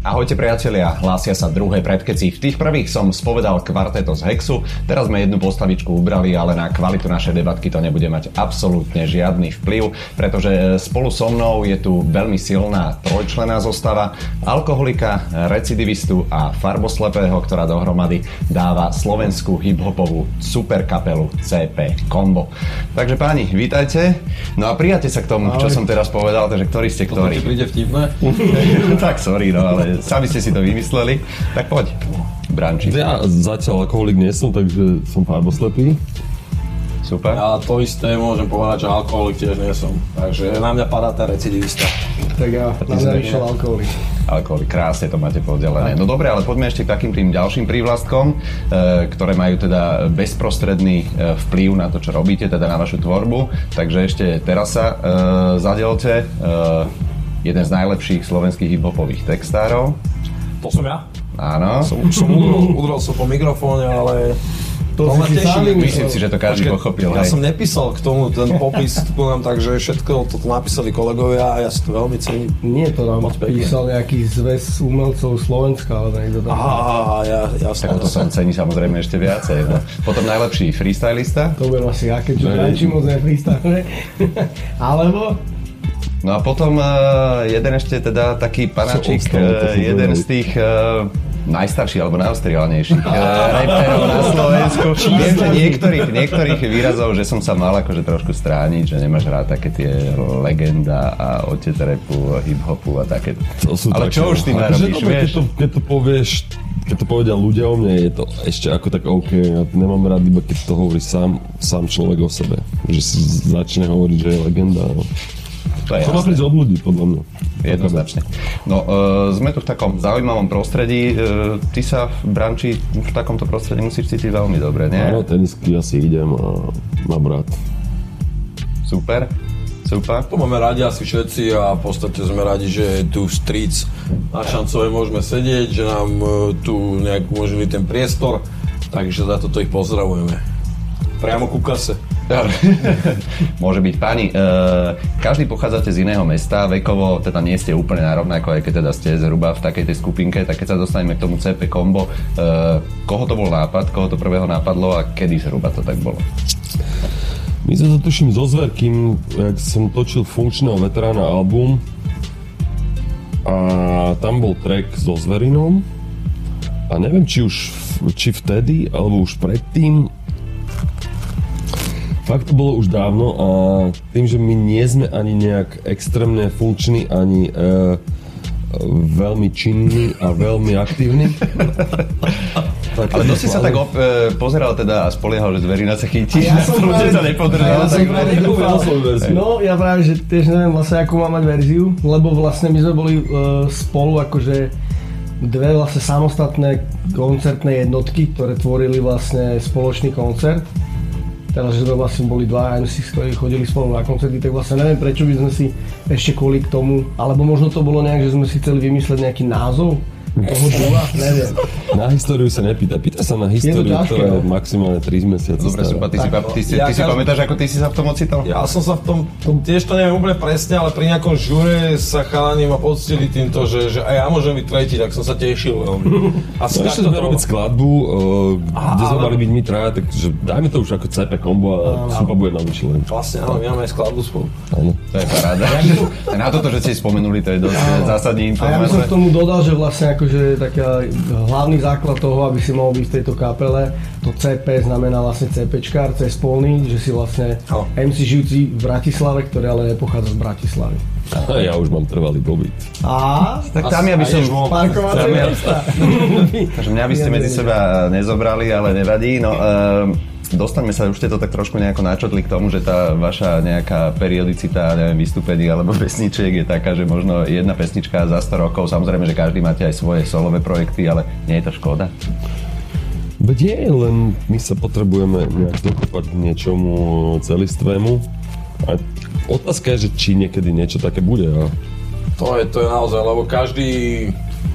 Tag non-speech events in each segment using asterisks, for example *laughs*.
Ahojte priatelia, hlásia sa druhé predkeci. V tých prvých som spovedal kvarteto z Hexu, teraz sme jednu postavičku ubrali, ale na kvalitu našej debatky to nebude mať absolútne žiadny vplyv, pretože spolu so mnou je tu veľmi silná trojčlená zostava, alkoholika, recidivistu a farboslepého, ktorá dohromady dáva slovenskú hiphopovú super kapelu CP Combo. Takže páni, vítajte. No a prijate sa k tomu, Ahoj. čo som teraz povedal, takže ktorí ste ktorí. To príde vtipné? *laughs* tak sorry, no ale sami ste si to vymysleli. Tak poď, Branči. Ja zatiaľ alkoholik nie som, takže som farboslepý. Super. Ja to isté môžem povedať, že alkoholik tiež nie som. Takže na mňa padá ten recidivista. Tak ja, na mňa vyšiel alkoholik. Alkoholik, krásne to máte podelené. No dobre, ale poďme ešte k takým tým ďalším prívlastkom, e, ktoré majú teda bezprostredný e, vplyv na to, čo robíte, teda na vašu tvorbu. Takže ešte teraz sa e, zadelte. E, jeden z najlepších slovenských hiphopových textárov. To som ja? Áno. Som, som udrel, udrel som po mikrofóne, ale to no, si teší, myslím si, že to každý Počkej, pochopil. Ja hej. som nepísal k tomu ten popis, *laughs* nám, takže všetko toto napísali kolegovia a ja si to veľmi cením. Nie, to nám písal nejaký zväz umelcov Slovenska, ale niekto tam. Aha, ja, jasne. Tak to som cení samozrejme ešte viacej. No. Potom najlepší freestylista. To budem asi ja, keďže Ranči moc freestyle. *laughs* Alebo No a potom uh, jeden ešte teda taký panačík, uh, jeden z tých uh, najstarších alebo najaustriálnejších reperov *laughs* na Slovensku. Viem, že niektorých, niektorých výrazov, že som sa mal akože trošku strániť, že nemáš rád také tie legenda a otec repu, hip-hopu a také. To sú Ale také, čo už ty narobíš, vieš? Keď to, keď to povieš, keď to povedia ľudia o mne, je to ešte ako tak OK. Ja nemám rád iba keď to hovorí sám, sám človek o sebe. Že si začne hovoriť, že je legenda. No. To je prísť od ľudí, podľa mňa. Jednoznačne. No, uh, sme tu v takom zaujímavom prostredí. Uh, ty sa v branči v takomto prostredí musíš cítiť veľmi dobre, nie? Áno, tenisky asi idem a mám rád. Super. Super. To máme radi asi všetci a v podstate sme radi, že tu streets na šancové môžeme sedieť, že nám uh, tu nejak umožnili ten priestor, takže za toto ich pozdravujeme. Priamo ku kase. *laughs* Môže byť. Páni, e, každý pochádzate z iného mesta, vekovo teda nie ste úplne na rovnako, aj keď teda ste zhruba v takej tej skupinke, tak keď sa dostaneme k tomu CP Combo, e, koho to bol nápad, koho to prvého nápadlo a kedy zhruba to tak bolo? My sme to tuším so Zverkým, jak som točil funkčného veterána album a tam bol track so Zverinom a neviem, či už či vtedy, alebo už predtým Fakt to bolo už dávno a tým, že my nie sme ani nejak extrémne funkční, ani e, veľmi činní a veľmi aktívni. *laughs* tak ale to si sa tak op- e, pozeral teda a spoliehal, že zverina sa chytí. Ja som práve, sa nepodržal. Ja som práve No, ja práve, že tiež neviem vlastne, akú mám mať verziu, lebo vlastne my sme boli uh, spolu akože dve vlastne samostatné koncertné jednotky, ktoré tvorili vlastne spoločný koncert teraz, že sme vlastne boli dva MC, ktorí chodili spolu na koncerty, tak vlastne neviem, prečo by sme si ešte kvôli k tomu, alebo možno to bolo nejak, že sme si chceli vymysleť nejaký názov, toho dua, neviem. Na históriu sa nepýta, pýta sa na históriu, ťažké, ktorá je maximálne 3 mesiace Dobre, super, ty, si, ty, si, ja ty si pamätáš, ako ty si sa v tom ocitol? Ja som sa v tom, tiež to neviem úplne presne, ale pri nejakom žure sa chalani ma poctili týmto, že, že aj ja môžem byť tretí, tak som sa tešil veľmi. A no, ešte sme robiť skladbu, uh, Aha, kde sme mali byť my traja, takže dajme to už ako CP kombo a super bude na len. Vlastne, áno, my máme aj skladbu spolu. Áno. To je paráda. na toto, že ste spomenuli, to je dosť zásadný informácia. A ja by som k tomu dodal, že vlastne akože taká hlavný základ toho, aby si mohol byť v tejto kapele, to CP znamená vlastne CPčkár, C spolný, že si vlastne oh. MC žijúci v Bratislave, ktorý ale nepochádza z Bratislavy. A ja už mám trvalý pobyt. A? Tak tam ja by som... Parkovacie miesta. Takže mňa by ste medzi seba nezobrali, ale nevadí. No, um, dostaňme sa, už ste to tak trošku nejako načotli k tomu, že tá vaša nejaká periodicita, neviem, vystúpení alebo *laughs* pesničiek je taká, že možno jedna pesnička za 100 rokov, samozrejme, že každý máte aj svoje solové projekty, ale nie je to škoda? Veď je, len my sa potrebujeme nejak dokopať k niečomu celistvému. A otázka je, že či niekedy niečo také bude. A... To je, to je naozaj, lebo každý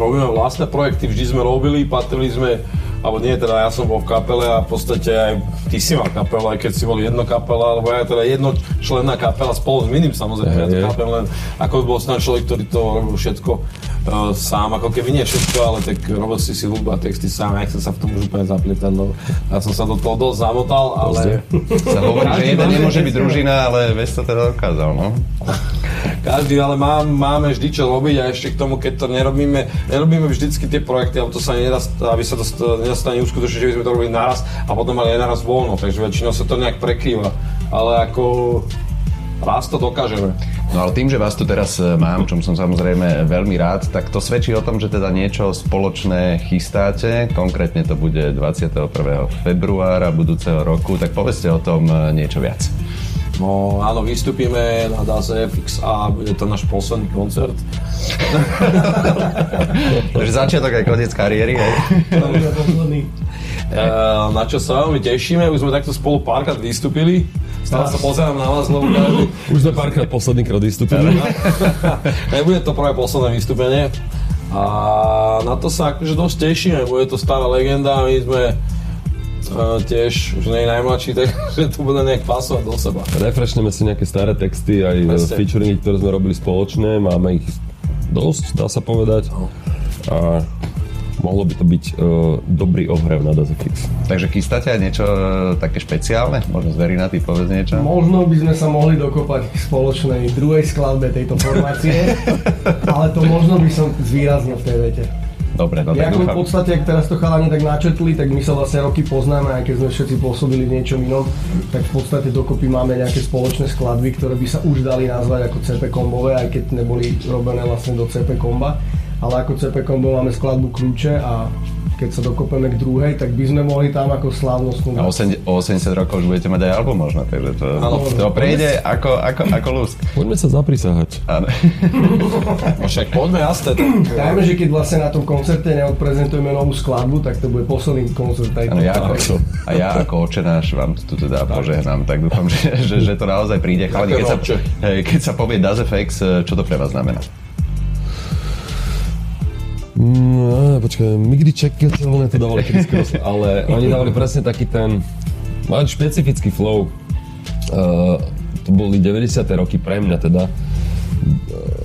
robíme vlastné projekty, vždy sme robili, patrili sme alebo nie, teda ja som bol v kapele a v podstate aj ty si mal kapelu, aj keď si bol jedno kapela, alebo ja teda jednočlenná kapela spolu s Minim samozrejme, ja to chápem, len ako bol snad človek, ktorý to robil všetko uh, sám, ako keby nie všetko, ale tak robil si si hudbu a texty sám, ja chcem sa v tom už úplne zaplietať, no. Ja som sa do toho dosť zamotal, ale... Sa hovorí, že jeden nemôže byť družina, ale Ves to teda dokázal, no. *laughs* Každý, ale má, máme vždy čo robiť a ešte k tomu, keď to nerobíme, nerobíme vždycky tie projekty, alebo to sa nedá, aby sa to nedostane uskutočniť, že by sme to robili naraz a potom mali aj naraz voľno, takže väčšinou sa to nejak prekrýva. Ale ako raz to dokážeme. No ale tým, že vás tu teraz e, mám, čom som samozrejme veľmi rád, tak to svedčí o tom, že teda niečo spoločné chystáte. Konkrétne to bude 21. februára budúceho roku, tak povedzte o tom e, niečo viac. No áno, vystúpime na DAS FX a bude to náš posledný koncert. *laughs* Takže začiatok aj koniec kariéry, hej? *laughs* na čo sa veľmi tešíme, už sme takto spolu párkrát vystúpili. Stále sa pozerám na vás, lebo každý... *laughs* Už sme párkrát posledný krát vystúpili. Nebude to prvé posledné vystúpenie. A na to sa akože dosť tešíme, bude to stará legenda, my sme uh, tiež už nie je najmladší, takže to bude nejak pasovať do seba. Refreshneme si nejaké staré texty, aj Presne. featuringy, ktoré sme robili spoločné, máme ich dosť, dá sa povedať. No. A mohlo by to byť uh, dobrý ohrev na DazFX. Takže chystáte aj niečo uh, také špeciálne? Možno na ty povedz niečo? Možno by sme sa mohli dokopať k spoločnej druhej skladbe tejto formácie, *laughs* ale to možno by som zvýraznil v tej vete. Dobre, no tak v podstate, ak teraz to chalani tak načetli, tak my sa vlastne roky poznáme, aj keď sme všetci pôsobili v niečom inom, tak v podstate dokopy máme nejaké spoločné skladby, ktoré by sa už dali nazvať ako CP kombové, aj keď neboli robené vlastne do CP komba. Ale ako CP kombo máme skladbu kľúče a keď sa dokopeme k druhej, tak by sme mohli tam ako slávnostnú. A o 80 rokov už budete mať aj album možno, takže to, ano, to prejde ako, ako, ako lusk. Poďme sa zaprisahať. Áno. *laughs* no však poďme jasne. Dajme, že keď vlastne na tom koncerte neodprezentujeme novú skladbu, tak to bude posledný koncert Ano, ja ako, a ja ako očenáš vám tu teda požehnám, tak dúfam, že, že, že to naozaj príde. Chalani, keď, sa, keď sa povie DazFX, čo to pre vás znamená? No, počkaj, Migdy čekiteľné to dávali Chris ale oni dávali presne taký ten, mali špecifický flow. Uh, to boli 90. roky pre mňa teda.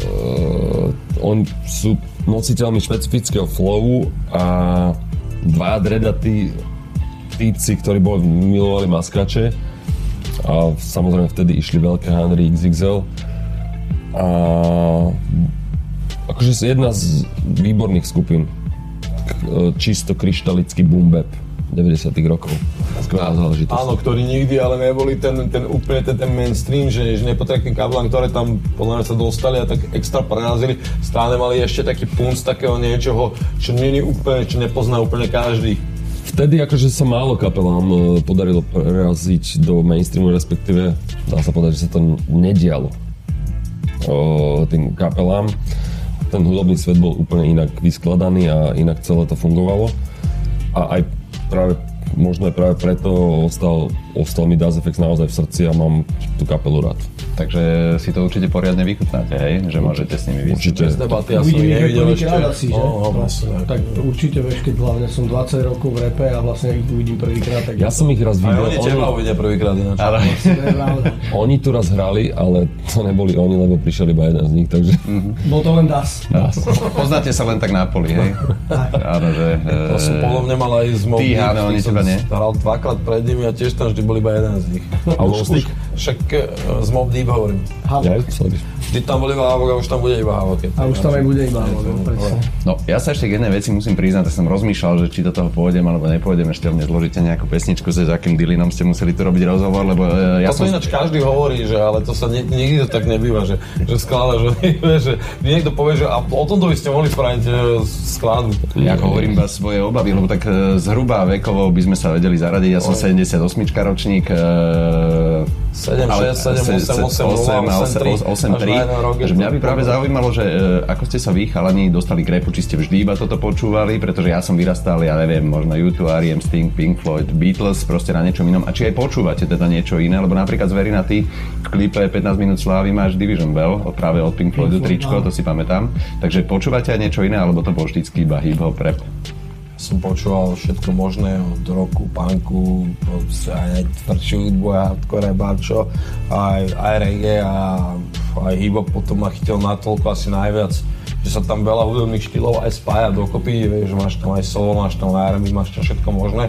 Uh, oni sú nositeľmi špecifického flowu a dva dredatí týpci, ktorí boli, milovali maskače a samozrejme vtedy išli veľké Henry XXL a akože jedna z výborných skupín. E, čisto kryštalický boom bap 90 rokov. Skvelá záležitosť. Áno, ktorí nikdy ale neboli ten, ten úplne ten, ten mainstream, že, že nepotrebný kablán, ktoré tam podľa mňa sa dostali a tak extra prerazili, stále mali ešte taký punc takého niečoho, čo je úplne, čo nepozná úplne každý. Vtedy akože sa málo kapelám e, podarilo preraziť do mainstreamu, respektíve dá sa povedať, že sa to nedialo o, tým kapelám ten hudobný svet bol úplne inak vyskladaný a inak celé to fungovalo. A aj práve možno aj práve preto ostal, ostal mi Das Effects naozaj v srdci a mám tú kapelu rád. Takže si to určite poriadne vychutnáte, hej? Že môžete s nimi vystúpiť. Určite. debaty ja som nevidel ešte. Asi, že? Oh, oh, vlastne, tak určite vieš, keď hlavne som 20 rokov v repe a vlastne ich uvidím prvýkrát. Tak ja som ich raz videl. oni teba uvidia prvýkrát ináč. Ale... oni tu raz hrali, ale to neboli oni, lebo prišiel iba jeden z nich, takže... Mm-hmm. Bol to len Das. das. Poznáte sa len tak na poli, hej? áno, že... To som e, podobne mal aj z Ty, áno, oni teba nie. Hral dvakrát pred nimi a tiež tam vždy bol iba jeden z nich. A už, však e, z Mob Deep hovorím. Ja, Vždy tam bol iba Havok a už tam bude iba Havok. A už tam aj bude iba Havok, No, ja sa ešte k jednej veci musím priznať, že som rozmýšľal, že či do toho pôjdem alebo nepôjdem, ešte mne zložíte nejakú pesničku, s akým Dylanom ste museli tu robiť rozhovor, lebo e, ja to som... ináč každý hovorí, že ale to sa nie, nikdy to tak nebýva, že, že skláda, *laughs* že, že niekto povie, že a o tomto by ste mohli spraviť e, skladbu. Ja hovorím iba svoje obavy, lebo tak e, zhruba vekovo by sme sa vedeli zaradiť. Ja som 78 ročník, 7, 6, 7, 8, 8, 8, 8, 8, 3. Že mňa by práve zaujímalo, že e, ako ste sa vy, chalani, dostali k repu, či ste vždy iba toto počúvali, pretože ja som vyrastal, ja neviem, možno YouTube, R.E.M., Sting, Pink Floyd, Beatles, proste na niečom inom. A či aj počúvate teda niečo iné, lebo napríklad Zverina, ty v klipe 15 minút slávy máš Division Bell, práve od Pink Floydu tričko, to si pamätám. Takže počúvate aj niečo iné, alebo to bol vždycky iba hip-hop rap? Som počúval všetko možné od roku, punku, aj tvrdšiu hudbu, aj hardcore, barčo, aj, aj reggae a aj hip-hop potom ma chytil natoľko asi najviac, že sa tam veľa hudobných štýlov aj spája dokopy, vieš, máš tam aj solo, máš tam R&B, máš tam všetko možné.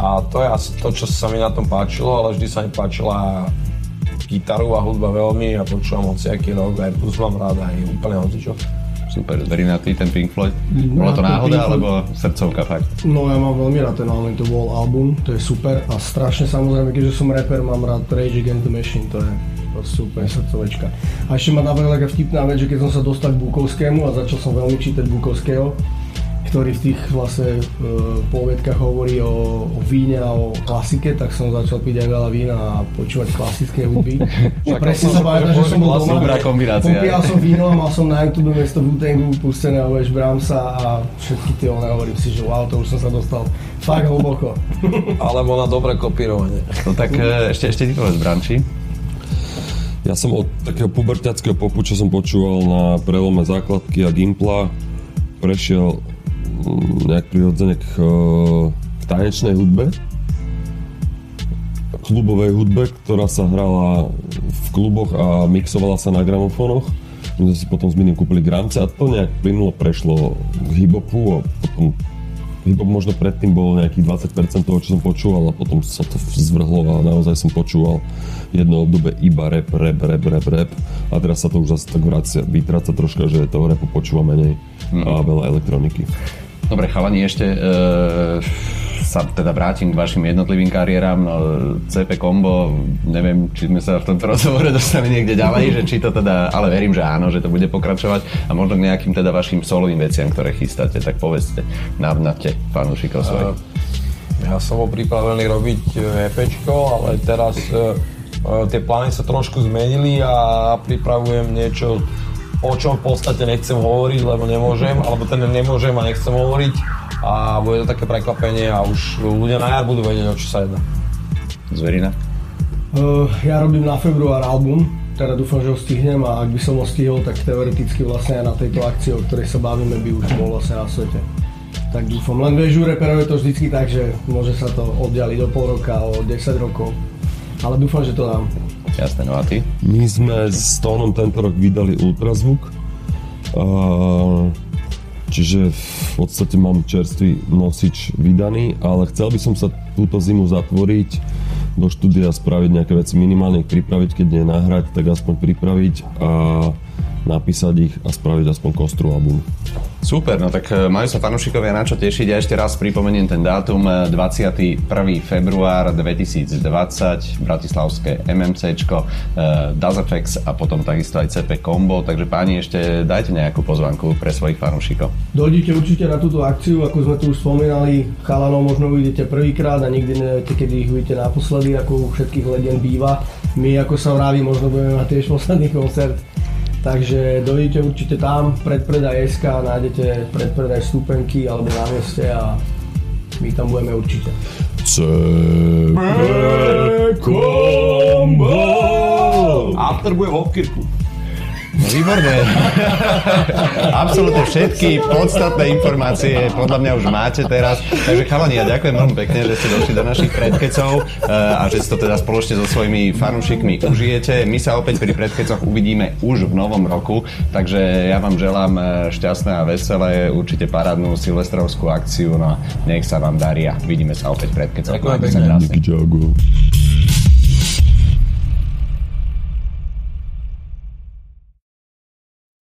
A to je asi to, čo sa mi na tom páčilo, ale vždy sa mi páčila gitaru a hudba veľmi a počúvam hociaký rok, aj plus mám rád, aj úplne hocičo. Super, ty ten Pink Floyd? Bolo to náhoda, alebo srdcovka fakt? No ja mám veľmi rád ten Allen to Wall album, to je super a strašne samozrejme, keďže som rapper, mám rád Rage Against the Machine, to je super srdcovečka. A ešte ma navrhla taká vtipná vec, že keď som sa dostal k Bukovskému a začal som veľmi čítať Bukovského, ktorý v tých vlastne uh, poviedkach hovorí o, o víne a o klasike, tak som začal piť aj veľa vína a počúvať klasické hudby. *laughs* presne sa pamätám, že som bol doma, popíjal som víno a mal som na YouTube miesto Wu-Tangu pustené Wes Bramsa a všetky tie one hovorím si, že wow, to už som sa dostal fakt hlboko. *laughs* Alebo na dobré kopírovanie. No tak e, ešte, ešte ty povedz, Branči. Ja som od takého puberťackého popu, čo som počúval na prelome základky a Gimpla, prešiel nejak prirodzene k, eh, k tanečnej hudbe, klubovej hudbe, ktorá sa hrala v kluboch a mixovala sa na gramofónoch. My sme si potom s Minim kúpili gramce a to nejak plynulo prešlo k hip-hopu a potom hip-hop možno predtým bol nejakých 20% toho, čo som počúval a potom sa to zvrhlo a naozaj som počúval jedno obdobie iba rap, rap, rap, rap, rap a teraz sa to už zase tak vracia, vytráca troška, že toho rapu počúva menej a veľa elektroniky. Dobre, chalani, ešte e, sa teda vrátim k vašim jednotlivým kariéram. No, CP Combo, neviem, či sme sa v tomto rozhovore dostali niekde ďalej, že či to teda, ale verím, že áno, že to bude pokračovať a možno k nejakým teda vašim solovým veciam, ktoré chystáte, tak povedzte, navnate fanúšikov svojich. Ja som bol pripravený robiť EPčko, ale teraz uh, tie plány sa trošku zmenili a pripravujem niečo o čom v podstate nechcem hovoriť, lebo nemôžem, alebo ten nemôžem a nechcem hovoriť a bude to také prekvapenie a už ľudia na jar budú vedieť, o čo sa jedná. Zverina? Uh, ja robím na február album, teda dúfam, že ho stihnem a ak by som ho stihol, tak teoreticky vlastne aj na tejto akcii, o ktorej sa bavíme, by už bol vlastne na svete. Tak dúfam, len vieš, u reperov je to vždycky tak, že môže sa to oddialiť do pol roka, o 10 rokov, ale dúfam, že to dám. Jasné, no a ty? My sme s Tónom tento rok vydali ultrazvuk. Uh, čiže v podstate mám čerstvý nosič vydaný, ale chcel by som sa túto zimu zatvoriť do štúdia spraviť nejaké veci, minimálne ich pripraviť, keď nie nahrať, tak aspoň pripraviť a napísať ich a spraviť aspoň kostru albumu. Super, no tak e, majú sa fanúšikovia na čo tešiť. Ja ešte raz pripomeniem ten dátum 21. E, február 2020 Bratislavské MMCčko, uh, Dazefex a potom takisto aj CP Combo, takže páni ešte dajte nejakú pozvanku pre svojich fanúšikov. Dojdite určite na túto akciu, ako sme tu už spomínali, chalanov možno uvidíte prvýkrát a nikdy neviete, kedy ich uvidíte naposledy, ako u všetkých legend býva. My, ako sa vraví, možno budeme mať tiež posledný koncert Takže dojdete určite tam, predpredaj SK, nájdete predpredaj stupenky alebo na mieste a my tam budeme určite. After bude v Hopkirku. Výborné. *laughs* Absolutne všetky podstatné informácie podľa mňa už máte teraz. Takže chalani, ja ďakujem veľmi pekne, že ste došli do našich predkecov eh, a že si to teda spoločne so svojimi fanúšikmi užijete. My sa opäť pri predkecoch uvidíme už v novom roku, takže ja vám želám eh, šťastné a veselé, určite parádnu silvestrovskú akciu, no a nech sa vám darí a vidíme sa opäť predkecoch. Ďakujem pekne.